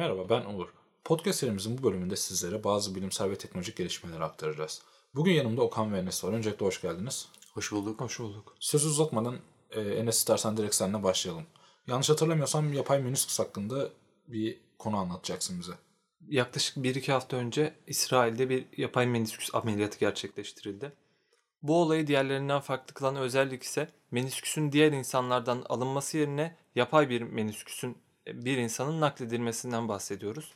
Merhaba ben Uğur. Podcast serimizin bu bölümünde sizlere bazı bilimsel ve teknolojik gelişmeleri aktaracağız. Bugün yanımda Okan ve Enes var. Öncelikle hoş geldiniz. Hoş bulduk. Hoş bulduk. Sözü uzatmadan e, Enes istersen direkt seninle başlayalım. Yanlış hatırlamıyorsam yapay menisküs hakkında bir konu anlatacaksın bize. Yaklaşık 1-2 hafta önce İsrail'de bir yapay menisküs ameliyatı gerçekleştirildi. Bu olayı diğerlerinden farklı kılan özellik ise menisküsün diğer insanlardan alınması yerine yapay bir menisküsün bir insanın nakledilmesinden bahsediyoruz.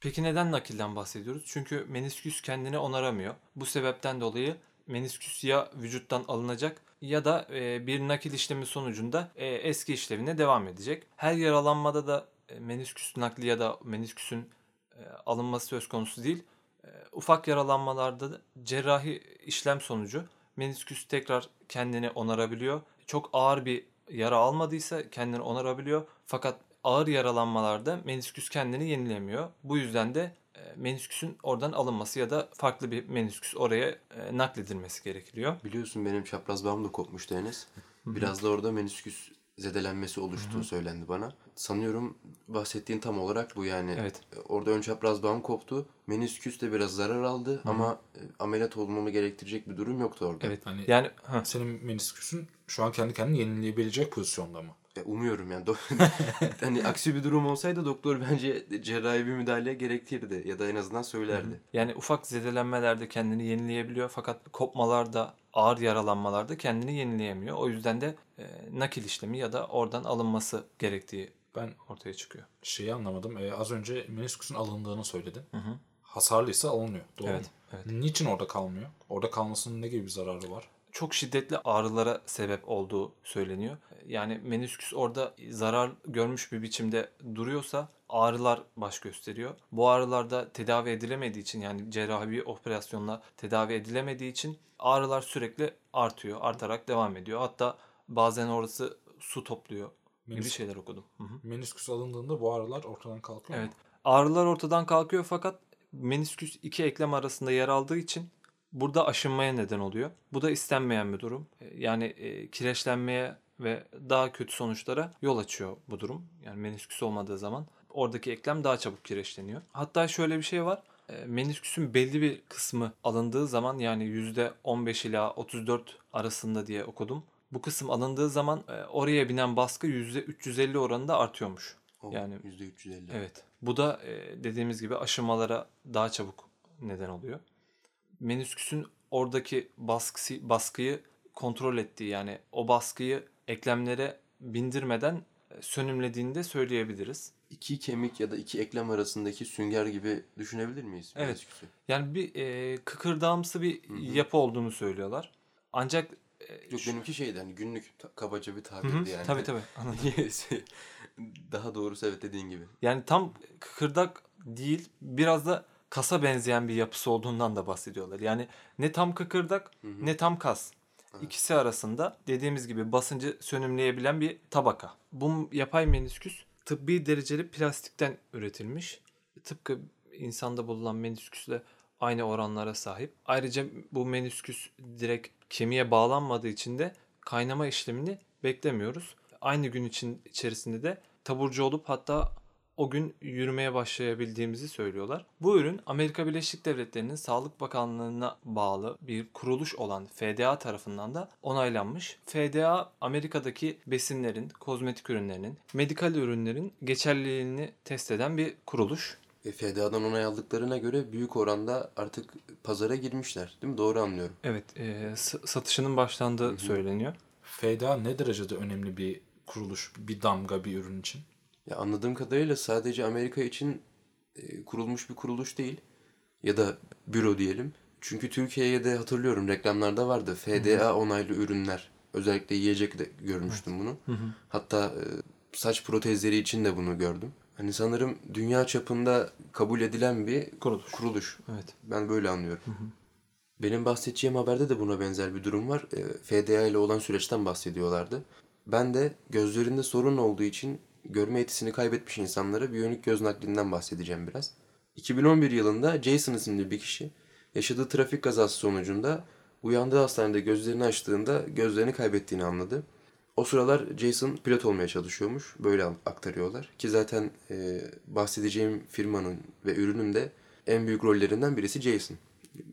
Peki neden nakilden bahsediyoruz? Çünkü menisküs kendini onaramıyor. Bu sebepten dolayı menisküs ya vücuttan alınacak ya da e, bir nakil işlemi sonucunda e, eski işlevine devam edecek. Her yaralanmada da e, menisküs nakli ya da menisküsün alınması söz konusu değil. Ufak yaralanmalarda da cerrahi işlem sonucu menisküs tekrar kendini onarabiliyor. Çok ağır bir yara almadıysa kendini onarabiliyor. Fakat ağır yaralanmalarda menisküs kendini yenilemiyor. Bu yüzden de e, menisküsün oradan alınması ya da farklı bir menisküs oraya e, nakledilmesi gerekiyor. Biliyorsun benim çapraz bağım da kopmuştu Enes. Biraz da orada menisküs zedelenmesi oluştuğu söylendi bana. Sanıyorum bahsettiğin tam olarak bu yani. Evet. Orada ön çapraz bağım koptu. Menisküs de biraz zarar aldı ama e, ameliyat olmamı gerektirecek bir durum yoktu orada. Evet. Hani- yani ha, Senin menisküsün şu an kendi kendini yenileyebilecek pozisyonda mı? Umuyorum yani. Hani aksi bir durum olsaydı doktor bence cerrahi bir müdahale gerektirdi ya da en azından söylerdi. yani ufak zedelenmelerde kendini yenileyebiliyor fakat kopmalarda ağır yaralanmalarda kendini yenileyemiyor. O yüzden de e, nakil işlemi ya da oradan alınması gerektiği Ben ortaya çıkıyor. şeyi anlamadım. E, az önce menisküsün alındığını söyledin. hı. Hasarlıysa alınıyor. Doğru Evet, evet. Niçin orada kalmıyor? Orada kalmasının ne gibi bir zararı var? Çok şiddetli ağrılara sebep olduğu söyleniyor. Yani menisküs orada zarar görmüş bir biçimde duruyorsa ağrılar baş gösteriyor. Bu ağrılarda tedavi edilemediği için yani cerrahi bir operasyonla tedavi edilemediği için ağrılar sürekli artıyor, artarak devam ediyor. Hatta bazen orası su topluyor gibi Menisküs- şeyler okudum. Hı hı. Menisküs alındığında bu ağrılar ortadan kalkıyor Evet. mu? Ağrılar ortadan kalkıyor fakat menisküs iki eklem arasında yer aldığı için burada aşınmaya neden oluyor. Bu da istenmeyen bir durum. E, Yani e, kireçlenmeye ve daha kötü sonuçlara yol açıyor bu durum. Yani menisküs olmadığı zaman oradaki eklem daha çabuk kireçleniyor. Hatta şöyle bir şey var. E, Menisküsün belli bir kısmı alındığı zaman yani %15 ila 34 arasında diye okudum. Bu kısım alındığı zaman e, oraya binen baskı %350 oranında artıyormuş. O Yani- %350. Evet. Bu da e, dediğimiz gibi aşınmalara daha çabuk neden oluyor. Menisküsün oradaki baskısı, baskıyı kontrol ettiği yani o baskıyı eklemlere bindirmeden e, sönümlediğini de söyleyebiliriz. İki kemik ya da iki eklem arasındaki sünger gibi düşünebilir miyiz? Evet. menisküsü? Yani bir e, kıkırdağımsı bir yapı olduğunu söylüyorlar. Ancak e, Yok şu- benimki şeydi hani günlük kabaca bir tabirdi yani. Tabii tabii. Anladım. Daha doğrusu evet dediğin gibi. Yani tam kıkırdak değil biraz da kasa benzeyen bir yapısı olduğundan da bahsediyorlar. Yani ne tam kıkırdak ne tam kas. İkisi arasında dediğimiz gibi basıncı sönümleyebilen bir tabaka. Bu yapay menisküs tıbbi dereceli plastikten üretilmiş. Tıpkı insanda bulunan menisküsle aynı oranlara sahip. Ayrıca bu menisküs direkt kemiğe bağlanmadığı için de kaynama işlemini beklemiyoruz. Aynı gün için içerisinde de taburcu olup hatta o gün yürümeye başlayabildiğimizi söylüyorlar. Bu ürün Amerika Birleşik Devletleri'nin Sağlık Bakanlığı'na bağlı bir kuruluş olan FDA tarafından da onaylanmış. FDA Amerika'daki besinlerin, kozmetik ürünlerinin, medikal ürünlerin geçerliliğini test eden bir kuruluş. Ve FDA'dan onay aldıklarına göre büyük oranda artık pazara girmişler. Değil mi? Doğru anlıyorum. Evet, e, satışının başlandığı söyleniyor. FDA ne derecede önemli bir kuruluş, bir damga bir ürün için? Ya anladığım kadarıyla sadece Amerika için e, kurulmuş bir kuruluş değil. Ya da büro diyelim. Çünkü Türkiye'ye de hatırlıyorum reklamlarda vardı. FDA onaylı ürünler. Özellikle yiyecek de görmüştüm bunu. Hatta e, saç protezleri için de bunu gördüm. Hani sanırım dünya çapında kabul edilen bir Kuruluş. kuruluş. Evet. Ben böyle anlıyorum. Benim bahsedeceğim haberde de buna benzer bir durum var. E, FDA ile olan süreçten bahsediyorlardı. Ben de gözlerinde sorun olduğu için görme yetisini kaybetmiş insanlara biyonik göz naklinden bahsedeceğim biraz. 2011 yılında Jason isimli bir kişi yaşadığı trafik kazası sonucunda uyandığı hastanede gözlerini açtığında gözlerini kaybettiğini anladı. O sıralar Jason pilot olmaya çalışıyormuş. Böyle aktarıyorlar. Ki zaten e, bahsedeceğim firmanın ve ürünün de en büyük rollerinden birisi Jason.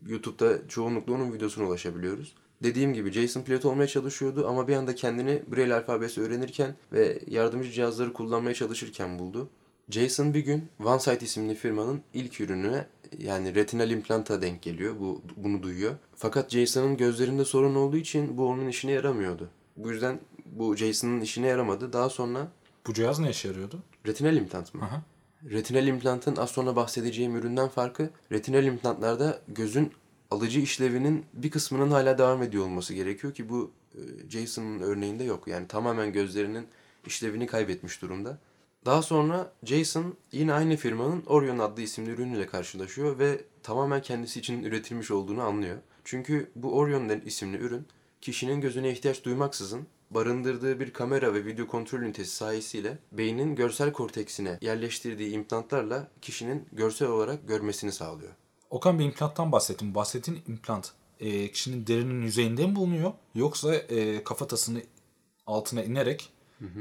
YouTube'da çoğunlukla onun videosuna ulaşabiliyoruz. Dediğim gibi Jason pilot olmaya çalışıyordu ama bir anda kendini Braille alfabesi öğrenirken ve yardımcı cihazları kullanmaya çalışırken buldu. Jason bir gün OneSight isimli firmanın ilk ürününe yani retinal implanta denk geliyor. Bu bunu duyuyor. Fakat Jason'ın gözlerinde sorun olduğu için bu onun işine yaramıyordu. Bu yüzden bu Jason'ın işine yaramadı. Daha sonra Bu cihaz ne işe yarıyordu? retinal implant mı? Aha. Retinal implantın az sonra bahsedeceğim üründen farkı retinal implantlarda gözün alıcı işlevinin bir kısmının hala devam ediyor olması gerekiyor ki bu e, Jason'ın örneğinde yok. Yani tamamen gözlerinin işlevini kaybetmiş durumda. Daha sonra Jason yine aynı firmanın Orion adlı isimli ürünüyle karşılaşıyor ve tamamen kendisi için üretilmiş olduğunu anlıyor. Çünkü bu Orion isimli ürün kişinin gözüne ihtiyaç duymaksızın barındırdığı bir kamera ve video kontrol ünitesi sayesinde beynin görsel korteksine yerleştirdiği implantlarla kişinin görsel olarak görmesini sağlıyor. Okan bir implanttan bahsettim. Bahsettiğin implant e, kişinin derinin yüzeyinde mi bulunuyor? Yoksa e, kafatasını altına inerek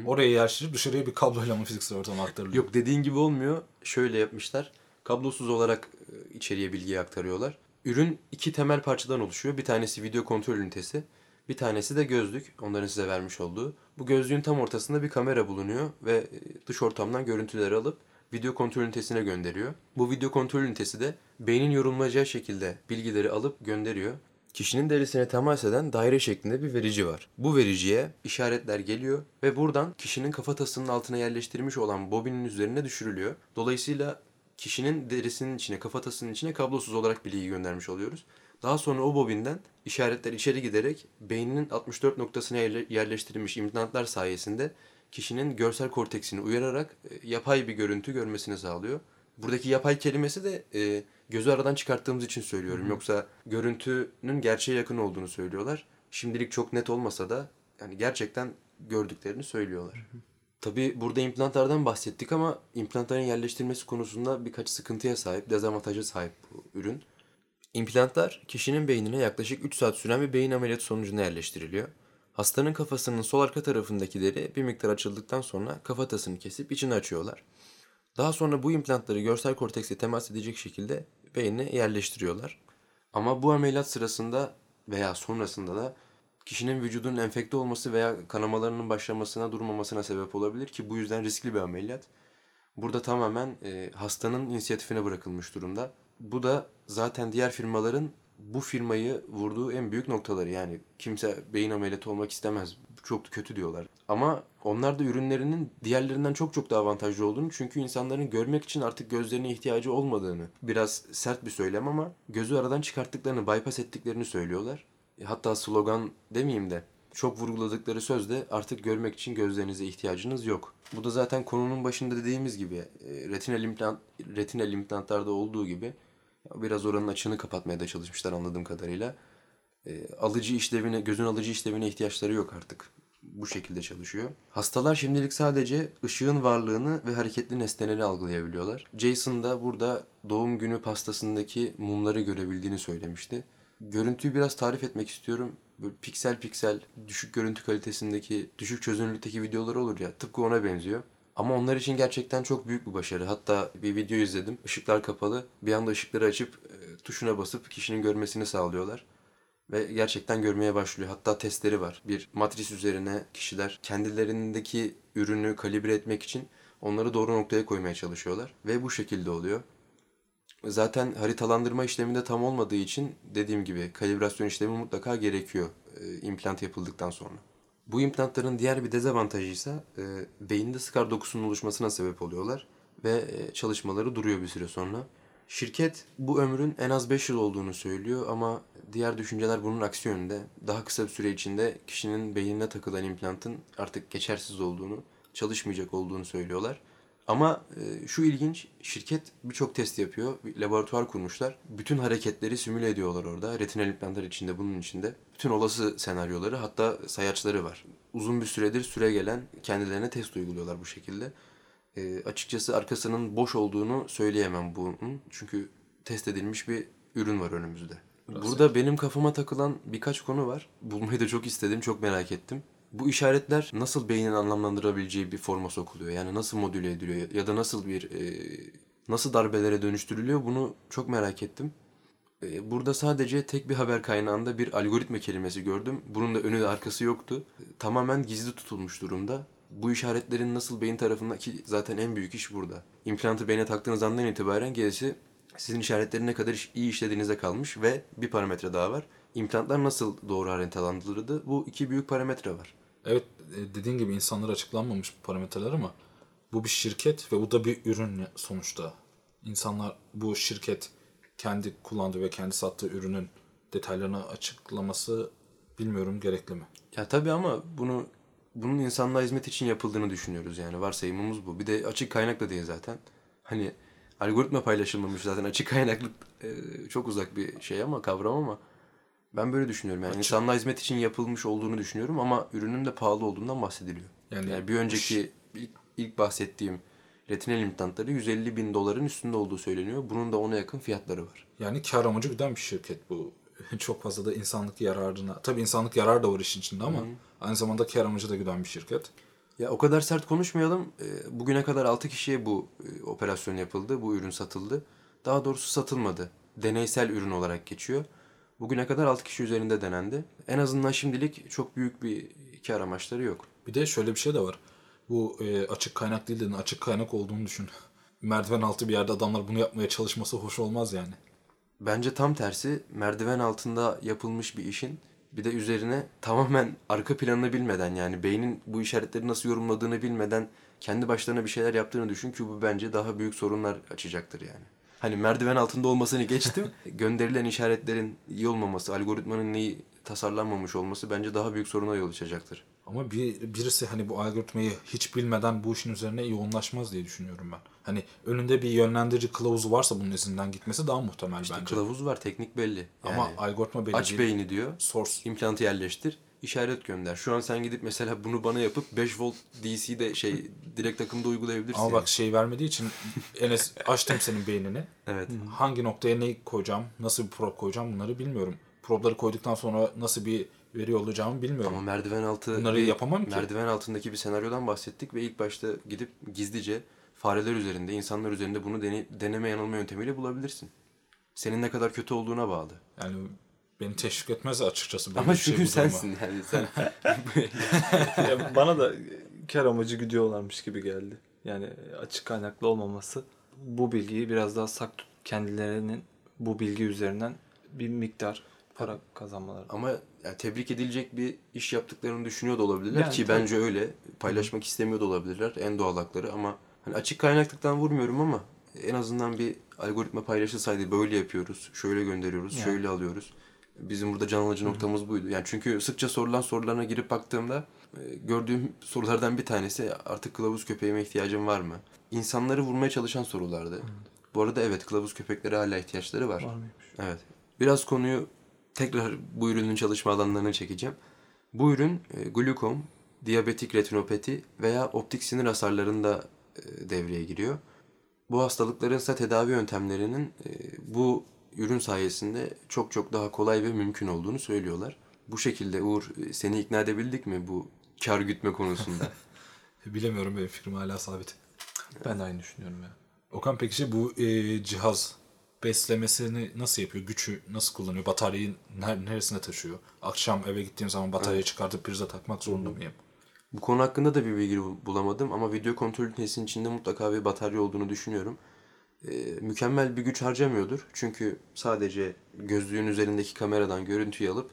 oraya yerleştirip dışarıya bir kabloyla mı fiziksel ortama aktarılıyor? Yok dediğin gibi olmuyor. Şöyle yapmışlar. Kablosuz olarak e, içeriye bilgiyi aktarıyorlar. Ürün iki temel parçadan oluşuyor. Bir tanesi video kontrol ünitesi. Bir tanesi de gözlük. Onların size vermiş olduğu. Bu gözlüğün tam ortasında bir kamera bulunuyor ve e, dış ortamdan görüntüleri alıp video kontrol ünitesine gönderiyor. Bu video kontrol ünitesi de beynin yorumlayacağı şekilde bilgileri alıp gönderiyor. Kişinin derisine temas eden daire şeklinde bir verici var. Bu vericiye işaretler geliyor ve buradan kişinin kafatasının altına yerleştirmiş olan bobinin üzerine düşürülüyor. Dolayısıyla kişinin derisinin içine, kafatasının içine kablosuz olarak bilgi göndermiş oluyoruz. Daha sonra o bobinden işaretler içeri giderek beyninin 64 noktasına yerle- yerleştirilmiş implantlar sayesinde kişinin görsel korteksini uyararak e, yapay bir görüntü görmesini sağlıyor. Buradaki yapay kelimesi de e, gözü aradan çıkarttığımız için söylüyorum. Yoksa görüntünün gerçeğe yakın olduğunu söylüyorlar. Şimdilik çok net olmasa da yani gerçekten gördüklerini söylüyorlar. Tabii burada implantlardan bahsettik ama implantların yerleştirilmesi konusunda birkaç sıkıntıya sahip, dezavantaja sahip bu ürün. İmplantlar kişinin beynine yaklaşık 3 saat süren bir beyin ameliyatı sonucunda yerleştiriliyor. Hastanın kafasının sol arka tarafındaki deri bir miktar açıldıktan sonra kafatasını kesip içini açıyorlar. Daha sonra bu implantları görsel kortekse temas edecek şekilde beynine yerleştiriyorlar. Ama bu ameliyat sırasında veya sonrasında da kişinin vücudunun enfekte olması veya kanamalarının başlamasına durmamasına sebep olabilir ki bu yüzden riskli bir ameliyat. Burada tamamen e, hastanın inisiyatifine bırakılmış durumda. Bu da zaten diğer firmaların bu firmayı vurduğu en büyük noktaları. Yani kimse beyin ameliyatı olmak istemez. Çok kötü diyorlar. Ama onlar da ürünlerinin diğerlerinden çok çok daha avantajlı olduğunu çünkü insanların görmek için artık gözlerine ihtiyacı olmadığını biraz sert bir söylem ama gözü aradan çıkarttıklarını, bypass ettiklerini söylüyorlar. Hatta slogan demeyeyim de çok vurguladıkları sözde artık görmek için gözlerinize ihtiyacınız yok. Bu da zaten konunun başında dediğimiz gibi e, retinal implant retinal implantlarda olduğu gibi biraz oranın açığını kapatmaya da çalışmışlar anladığım kadarıyla. E, alıcı işlevine, gözün alıcı işlevine ihtiyaçları yok artık. Bu şekilde çalışıyor. Hastalar şimdilik sadece ışığın varlığını ve hareketli nesneleri algılayabiliyorlar. Jason da burada doğum günü pastasındaki mumları görebildiğini söylemişti. Görüntüyü biraz tarif etmek istiyorum. Böyle piksel piksel düşük görüntü kalitesindeki, düşük çözünürlükteki videolar olur ya tıpkı ona benziyor. Ama onlar için gerçekten çok büyük bir başarı. Hatta bir video izledim. Işıklar kapalı. Bir anda ışıkları açıp e, tuşuna basıp kişinin görmesini sağlıyorlar. Ve gerçekten görmeye başlıyor. Hatta testleri var. Bir matris üzerine kişiler kendilerindeki ürünü kalibre etmek için onları doğru noktaya koymaya çalışıyorlar. Ve bu şekilde oluyor. Zaten haritalandırma işleminde tam olmadığı için dediğim gibi kalibrasyon işlemi mutlaka gerekiyor e, implant yapıldıktan sonra. Bu implantların diğer bir dezavantajı ise e, beyinde skar dokusunun oluşmasına sebep oluyorlar ve e, çalışmaları duruyor bir süre sonra. Şirket bu ömrün en az 5 yıl olduğunu söylüyor ama diğer düşünceler bunun aksi yönde. Daha kısa bir süre içinde kişinin beynine takılan implantın artık geçersiz olduğunu, çalışmayacak olduğunu söylüyorlar. Ama e, şu ilginç, şirket birçok test yapıyor, bir laboratuvar kurmuşlar. Bütün hareketleri simüle ediyorlar orada. Retinal implantlar içinde, bunun içinde. Bütün olası senaryoları, hatta sayaçları var. Uzun bir süredir süre gelen kendilerine test uyguluyorlar bu şekilde. E, açıkçası arkasının boş olduğunu söyleyemem bunun. Çünkü test edilmiş bir ürün var önümüzde. Burada benim kafama takılan birkaç konu var. Bulmayı da çok istedim, çok merak ettim. Bu işaretler nasıl beynin anlamlandırabileceği bir forma sokuluyor. Yani nasıl modüle ediliyor ya da nasıl bir e, nasıl darbelere dönüştürülüyor bunu çok merak ettim. E, burada sadece tek bir haber kaynağında bir algoritma kelimesi gördüm. Bunun da önü de arkası yoktu. E, tamamen gizli tutulmuş durumda. Bu işaretlerin nasıl beyin tarafından ki zaten en büyük iş burada. İmplantı beyne taktığınız andan itibaren gerisi sizin işaretleri ne kadar iyi işlediğinize kalmış ve bir parametre daha var. İmplantlar nasıl doğru haritalandırıldı? Bu iki büyük parametre var. Evet e, dediğin gibi insanlara açıklanmamış bu parametreler ama bu bir şirket ve bu da bir ürün sonuçta. İnsanlar bu şirket kendi kullandığı ve kendi sattığı ürünün detaylarını açıklaması bilmiyorum gerekli mi? Ya tabii ama bunu bunun insanlığa hizmet için yapıldığını düşünüyoruz yani varsayımımız bu. Bir de açık kaynak da değil zaten. Hani algoritma paylaşılmamış zaten açık kaynaklık e, çok uzak bir şey ama kavram ama ben böyle düşünüyorum. Yani Açık. insanlığa hizmet için yapılmış olduğunu düşünüyorum ama ürünün de pahalı olduğundan bahsediliyor. Yani- Yani, bir önceki ilk, ilk bahsettiğim retinal implantları 150 bin doların üstünde olduğu söyleniyor. Bunun da ona yakın fiyatları var. Yani kar amacı güden bir şirket bu. Çok fazla da insanlık yararına. Tabii insanlık yarar da var işin içinde ama aynı zamanda kar amacı da güden bir şirket. Ya o kadar sert konuşmayalım. Ee, Bugüne kadar 6 kişiye bu e, operasyon yapıldı. Bu ürün satıldı. Daha doğrusu satılmadı. Deneysel ürün olarak geçiyor. Bugüne kadar 6 kişi üzerinde denendi. En azından şimdilik çok büyük bir kar amaçları yok. Bir de şöyle bir şey de var. Bu e, açık kaynak değil de açık kaynak olduğunu düşün. Merdiven altı bir yerde adamlar bunu yapmaya çalışması hoş olmaz yani. Bence tam tersi merdiven altında yapılmış bir işin bir de üzerine tamamen arka planını bilmeden yani beynin bu işaretleri nasıl yorumladığını bilmeden kendi başlarına bir şeyler yaptığını düşün ki bu bence daha büyük sorunlar açacaktır yani. Hani merdiven altında olmasını geçtim. gönderilen işaretlerin iyi olmaması, algoritmanın iyi tasarlanmamış olması bence daha büyük soruna yol açacaktır. Ama bir, birisi hani bu algoritmayı hiç bilmeden bu işin üzerine yoğunlaşmaz diye düşünüyorum ben. Hani önünde bir yönlendirici kılavuzu varsa bunun izinden gitmesi daha muhtemel bence. Kılavuz var, teknik belli. Yani Ama algoritma belli aç değil. beyni diyor. Source. implantı yerleştir, işaret gönder. Şu an sen gidip mesela bunu bana yapıp 5 volt DC'de şey direkt akımda uygulayabilirsin. Ama bak şey vermediği için Enes açtım senin beynini. Evet. Hangi noktaya ne koyacağım, nasıl bir probe koyacağım bunları bilmiyorum. Probları koyduktan sonra nasıl bir veri yollayacağımı bilmiyorum. Ama merdiven altı Bunları bir- yapamam ki. Merdiven altındaki bir senaryodan bahsettik ve ilk başta gidip gizlice fareler üzerinde, insanlar üzerinde bunu dene- deneme yanılma yöntemiyle bulabilirsin. Senin ne kadar kötü olduğuna bağlı. Yani beni teşvik etmez açıkçası. böyle Ama bir şey çünkü bu duruma. sensin yani sen. Ya bana da kar amacı güdüyorlarmış gibi geldi. Yani açık kaynaklı olmaması bu bilgiyi biraz daha sak tut kendilerinin bu bilgi üzerinden bir miktar para kazanmaları. Ama yani tebrik edilecek bir iş yaptıklarını düşünüyor da olabilirler Yani ki tabii. bence öyle. Paylaşmak istemiyor da olabilirler. En doğal hakları ama hani açık kaynaklıktan vurmuyorum ama en azından bir algoritma paylaşılsaydı böyle yapıyoruz, şöyle gönderiyoruz, Yani. şöyle alıyoruz. Bizim burada can alıcı noktamız buydu. Yani çünkü sıkça sorulan sorularına girip baktığımda e, gördüğüm sorulardan bir tanesi artık kılavuz köpeğime ihtiyacım var mı? İnsanları vurmaya çalışan sorulardı. Bu arada evet kılavuz köpeklere hala ihtiyaçları var. Var mıymış? Evet. Biraz konuyu tekrar bu ürünün çalışma alanlarına çekeceğim. Bu ürün e, glukom, diyabetik retinopati veya optik sinir hasarlarında e, devreye giriyor. Bu hastalıkların ise tedavi yöntemlerinin e, bu ürün sayesinde çok çok daha kolay ve mümkün olduğunu söylüyorlar. Bu şekilde Uğur seni ikna edebildik mi bu kar gütme konusunda? Bilemiyorum benim fikrim hala sabit. Ben de aynı düşünüyorum ya. Okan peki şey bu e, cihaz beslemesini nasıl yapıyor? Gücü nasıl kullanıyor? Bataryayı ner- neresine taşıyor? Akşam eve gittiğim zaman bataryayı çıkartıp prize takmak zorunda mıyım? Bu konu hakkında da bir bilgi bu- bulamadım ama video kontrol ünitesinin içinde mutlaka bir batarya olduğunu düşünüyorum. Ee, mükemmel bir güç harcamıyordur. Çünkü sadece gözlüğün üzerindeki kameradan görüntüyü alıp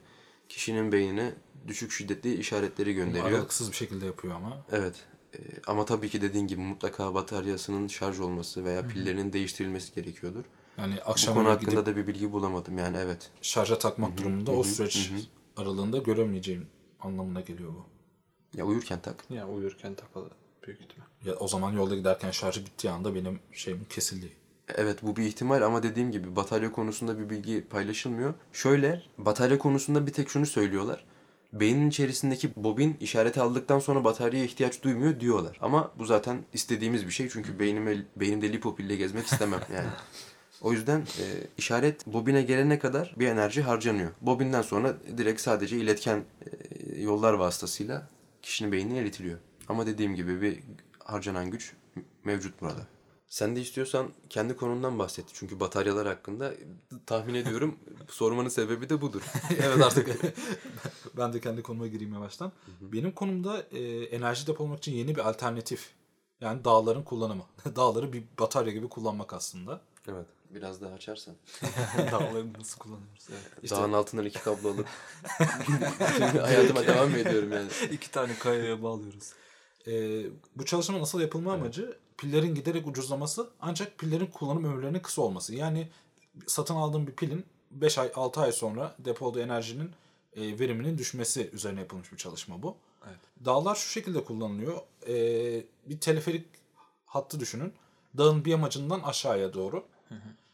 kişinin beynine düşük şiddetli işaretleri gönderiyor. Aralıksız bir şekilde yapıyor ama. Evet. Ee, ama tabii ki dediğin gibi mutlaka bataryasının şarj olması veya pillerinin değiştirilmesi gerekiyordur. Yani Bu akşam konu eve hakkında da bir bilgi bulamadım yani evet. şarja takmak durumunda o süreç aralığında göremeyeceğim anlamına geliyor bu. Ya uyurken tak. Ya uyurken takalı büyük ihtimal. Ya o zaman yolda giderken şarjı bittiği anda benim şeyim kesildi. Evet bu bir ihtimal ama dediğim gibi batarya konusunda bir bilgi paylaşılmıyor. Şöyle batarya konusunda bir tek şunu söylüyorlar. Beynin içerisindeki bobin işareti aldıktan sonra bataryaya ihtiyaç duymuyor diyorlar. Ama bu zaten istediğimiz bir şey çünkü beynime, beynimde lipopille gezmek istemem yani. O yüzden e, işaret bobine gelene kadar bir enerji harcanıyor. Bobinden sonra direkt sadece iletken e, yollar vasıtasıyla kişinin beynine eritiliyor. Ama dediğim gibi bir harcanan güç mevcut burada. Sen de istiyorsan kendi konundan bahset. Çünkü bataryalar hakkında tahmin ediyorum sormanın sebebi de budur. evet artık ben de kendi konuma gireyim yavaştan. Benim konumda e, enerji depolamak için yeni bir alternatif. Yani dağların kullanımı. Dağları bir batarya gibi kullanmak aslında. Evet. Biraz daha açarsan. Dağları nasıl kullanıyoruz? Evet. İşte Dağın altından iki kablo alıp hayatıma devam ediyorum yani? İki tane kayaya bağlıyoruz. E, bu çalışmanın asıl yapılma amacı pillerin giderek ucuzlaması ancak pillerin kullanım ömürlerinin kısa olması. Yani satın aldığım bir pilin 5 ay 6 ay sonra depoladığı enerjinin e, veriminin düşmesi üzerine yapılmış bir çalışma bu. Evet. Dağlar şu şekilde kullanılıyor. E, bir teleferik hattı düşünün. Dağın bir yamacından aşağıya doğru.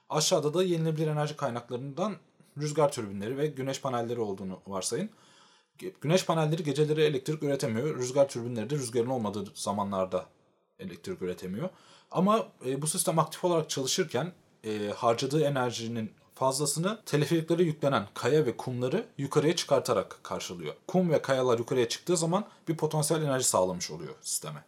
Aşağıda da yenilebilir enerji kaynaklarından rüzgar türbinleri ve güneş panelleri olduğunu varsayın. Güneş panelleri geceleri elektrik üretemiyor. Rüzgar türbinleri de rüzgarın olmadığı zamanlarda elektrik üretemiyor. Ama e, bu sistem aktif olarak çalışırken e, harcadığı enerjinin fazlasını teleferiklere yüklenen kaya ve kumları yukarıya çıkartarak karşılıyor. Kum ve kayalar yukarıya çıktığı zaman bir potansiyel enerji sağlamış oluyor sisteme.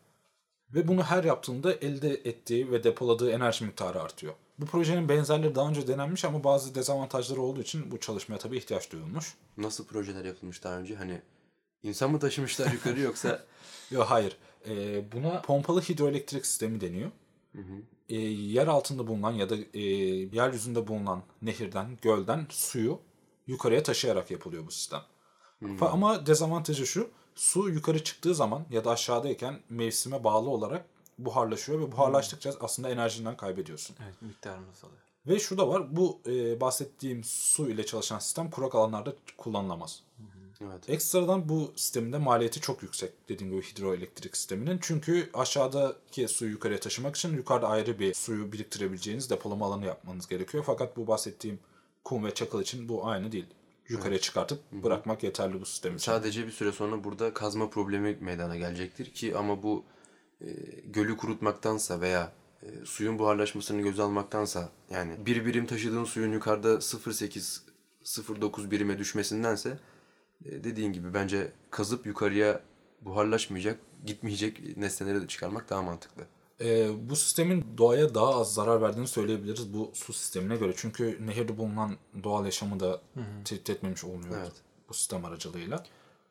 Ve bunu her yaptığında elde ettiği ve depoladığı enerji miktarı artıyor. Bu projenin benzerleri daha önce denenmiş ama bazı dezavantajları olduğu için bu çalışmaya tabii ihtiyaç duyulmuş. Nasıl projeler yapılmış daha önce? Hani insan mı taşımışlar yukarı yoksa Yok hayır. Ee, buna pompalı hidroelektrik sistemi deniyor. Ee, yer altında bulunan ya da e, yeryüzünde bulunan nehirden, gölden suyu yukarıya taşıyarak yapılıyor bu sistem. Fa- Ama dezavantajı şu. Su yukarı çıktığı zaman ya da aşağıdayken mevsime bağlı olarak buharlaşıyor ve buharlaştıkça aslında enerjinden kaybediyorsun. Evet miktarımız alıyor. Ve şu da var. Bu e, bahsettiğim su ile çalışan sistem kurak alanlarda kullanılamaz. evet. Ekstradan bu sistemin de maliyeti çok yüksek dediğim gibi hidroelektrik sisteminin. Çünkü aşağıdaki suyu yukarıya taşımak için yukarıda ayrı bir suyu biriktirebileceğiniz depolama alanı yapmanız gerekiyor. Fakat bu bahsettiğim kum ve çakıl için bu aynı değil. Yukarıya çıkartıp bırakmak yeterli bu sistem için. Sadece bir süre sonra burada kazma problemi meydana gelecektir ki ama bu e, gölü kurutmaktansa veya e, suyun buharlaşmasını göze almaktansa yani bir birim taşıdığın suyun yukarıda 0.8 0.9 birime düşmesindense e, dediğin gibi bence kazıp yukarıya buharlaşmayacak, gitmeyecek nesneleri de çıkarmak daha mantıklı. Ee, bu sistemin doğaya daha az zarar verdiğini söyleyebiliriz bu su sistemine göre. Çünkü nehirde bulunan doğal yaşamı da tehdit etmemiş olmuyor Evet. bu sistem aracılığıyla.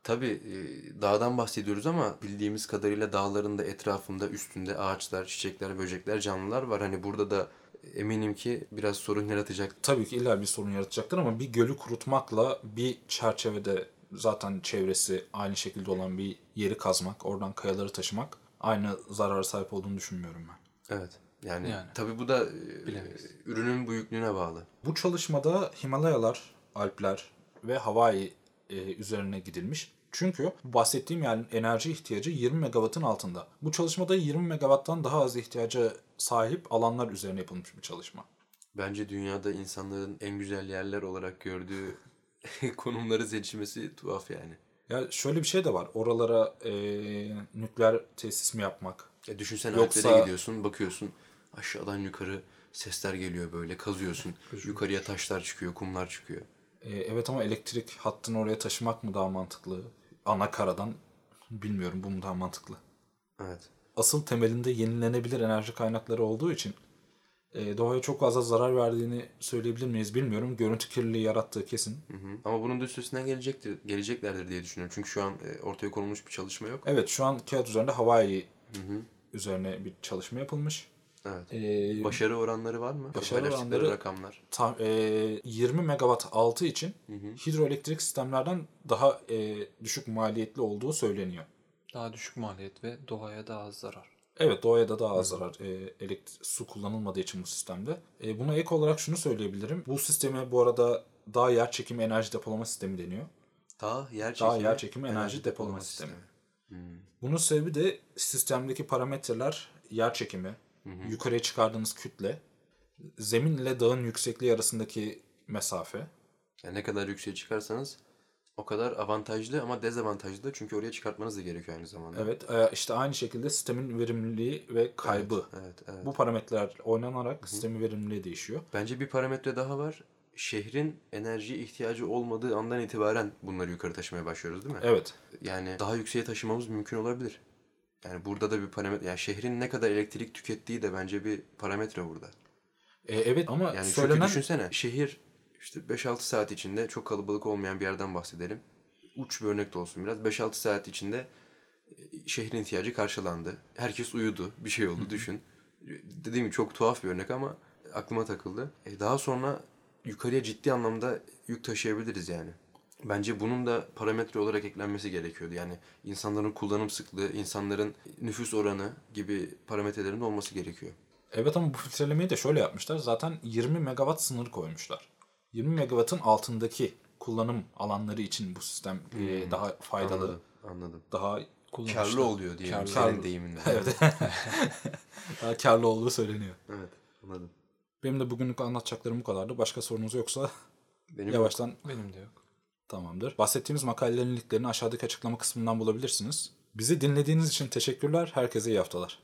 Tabii e, dağdan bahsediyoruz ama bildiğimiz kadarıyla dağların da etrafında üstünde ağaçlar, çiçekler, böcekler, canlılar var. Hani burada da eminim ki biraz sorun yaratacak. tabii ki illa bir sorun yaratacaktır ama bir gölü kurutmakla bir çerçevede zaten çevresi aynı şekilde olan bir yeri kazmak, oradan kayaları taşımak aynı zarara sahip olduğunu düşünmüyorum ben. Evet. Yani, Yani. tabii bu da e, Bilemeyiz. ürünün büyüklüğüne bağlı. Bu çalışmada Himalayalar, Alpler ve Hawaii e, üzerine gidilmiş. Çünkü bahsettiğim yerin enerji ihtiyacı 20 megawattın altında. Bu çalışmada 20 megawatttan daha az ihtiyaca sahip alanlar üzerine yapılmış bir çalışma. Bence dünyada insanların en güzel yerler olarak gördüğü konumları seçmesi tuhaf yani. Ya şöyle bir şey de var. Oralara e, nükleer tesis mi yapmak? Ya düşünsene Yoksa- Alplere gidiyorsun, bakıyorsun aşağıdan yukarı sesler geliyor böyle kazıyorsun. Yukarıya taşlar çıkıyor, kumlar çıkıyor. E, evet ama elektrik hattını oraya taşımak mı daha mantıklı? Ana karadan bilmiyorum bu mu daha mantıklı? Evet. Asıl temelinde yenilenebilir enerji kaynakları olduğu için e, doğaya çok fazla zarar verdiğini söyleyebilir miyiz bilmiyorum. Görüntü kirliliği yarattığı kesin. Hı hı. Ama bunun da üstesinden gelecektir, geleceklerdir diye düşünüyorum. Çünkü şu an e, ortaya konulmuş bir çalışma yok. Evet şu an kağıt üzerinde Hawaii üzerine bir çalışma yapılmış. Evet. E, Başarı oranları var mı? Başarı oranları- rakamlar. tam, e, 20 megawatt altı için hidroelektrik sistemlerden daha e, düşük maliyetli olduğu söyleniyor. Daha düşük maliyet ve doğaya daha az zarar. Evet doğaya da daha az zarar e, elektrik, su kullanılmadığı için bu sistemde. E, buna ek olarak şunu söyleyebilirim. Bu sisteme bu arada daha yer çekimi enerji depolama sistemi deniyor. Daha yer çekimi, Daha yer çekimi enerji depolama sistemi. Bunun sebebi de sistemdeki parametreler yer çekimi, yukarıya çıkardığınız kütle, zemin ile dağın yüksekliği arasındaki mesafe. Yani ne kadar yükseğe çıkarsanız o kadar avantajlı ama dezavantajlı da çünkü oraya çıkartmanız da gerekiyor aynı zamanda. Evet e, işte aynı şekilde sistemin verimliliği ve kaybı. Evet, evet. Bu parametreler oynanarak sistemin verimliliği değişiyor. Bence bir parametre daha var. şehrin enerjiye ihtiyacı olmadığı andan itibaren bunları yukarı taşımaya başlıyoruz değil mi? Evet. Yani daha yükseğe taşımamız mümkün olabilir. Yani burada da bir parametre, yani şehrin ne kadar elektrik tükettiği de bence bir parametre burada. E, evet ama Yani söylenen... çünkü düşünsene şehir işte 5-6 saat içinde çok kalabalık olmayan bir yerden bahsedelim. Uç bir örnek de olsun biraz. 5-6 saat içinde e, şehrin ihtiyacı karşılandı. Herkes uyudu. Bir şey oldu düşün. Dediğim gibi çok tuhaf bir örnek ama aklıma takıldı. E daha sonra yukarıya ciddi anlamda yük taşıyabiliriz yani. Bence bunun da parametre olarak eklenmesi gerekiyordu. Yani insanların kullanım sıklığı, insanların nüfus oranı gibi parametrelerin olması gerekiyor. Evet ama bu filtrelemeyi de şöyle yapmışlar. Zaten 20 megawatt sınırı koymuşlar. 20 megawattın altındaki kullanım alanları için bu sistem e, daha faydalı, Anladım. Anladım. daha kullanışlı. Karlı oluyor diyelim Karlı. senin deyiminle. Evet. daha karlı olduğu söyleniyor. evet anladım. Benim de bugünlük anlatacaklarım bu kadardı. Başka sorunuz yoksa Benim yavaştan Benim de yok. tamamdır. Bahsettiğimiz makalelerin linklerini aşağıdaki açıklama kısmından bulabilirsiniz. Bizi dinlediğiniz için teşekkürler. Herkese iyi haftalar.